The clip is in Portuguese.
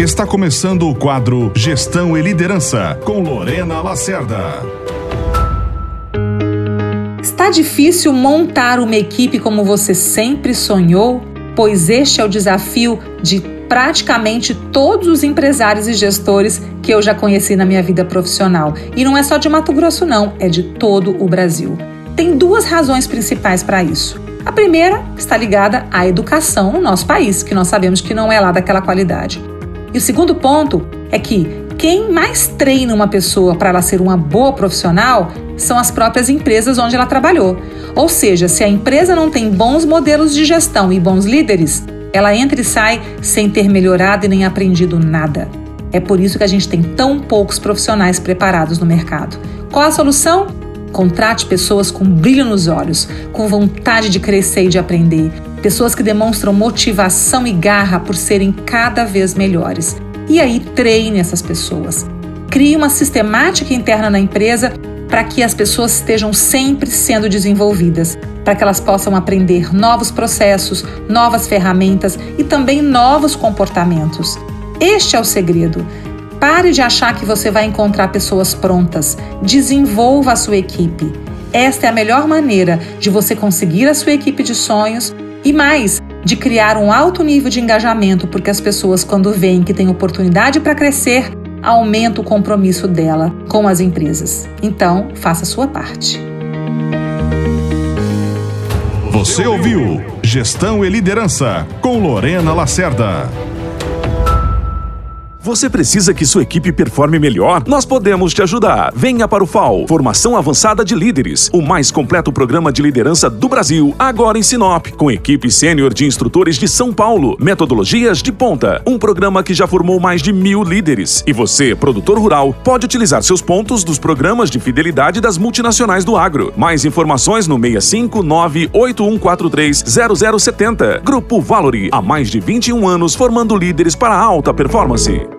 Está começando o quadro Gestão e Liderança com Lorena Lacerda. Está difícil montar uma equipe como você sempre sonhou? Pois este é o desafio de praticamente todos os empresários e gestores que eu já conheci na minha vida profissional. E não é só de Mato Grosso, não, é de todo o Brasil. Tem duas razões principais para isso. A primeira está ligada à educação no nosso país, que nós sabemos que não é lá daquela qualidade. E o segundo ponto é que quem mais treina uma pessoa para ela ser uma boa profissional são as próprias empresas onde ela trabalhou. Ou seja, se a empresa não tem bons modelos de gestão e bons líderes, ela entra e sai sem ter melhorado e nem aprendido nada. É por isso que a gente tem tão poucos profissionais preparados no mercado. Qual a solução? Contrate pessoas com brilho nos olhos, com vontade de crescer e de aprender, pessoas que demonstram motivação e garra por serem cada vez melhores. E aí treine essas pessoas. Crie uma sistemática interna na empresa para que as pessoas estejam sempre sendo desenvolvidas, para que elas possam aprender novos processos, novas ferramentas e também novos comportamentos. Este é o segredo. Pare de achar que você vai encontrar pessoas prontas. Desenvolva a sua equipe. Esta é a melhor maneira de você conseguir a sua equipe de sonhos e mais, de criar um alto nível de engajamento, porque as pessoas, quando veem que tem oportunidade para crescer, aumenta o compromisso dela com as empresas. Então, faça a sua parte. Você ouviu Gestão e Liderança com Lorena Lacerda. Você precisa que sua equipe performe melhor? Nós podemos te ajudar. Venha para o FAO, Formação Avançada de Líderes, o mais completo programa de liderança do Brasil, agora em Sinop, com equipe sênior de instrutores de São Paulo, metodologias de ponta, um programa que já formou mais de mil líderes. E você, produtor rural, pode utilizar seus pontos dos programas de fidelidade das multinacionais do agro. Mais informações no 65981430070. Grupo Valori, há mais de 21 anos formando líderes para alta performance.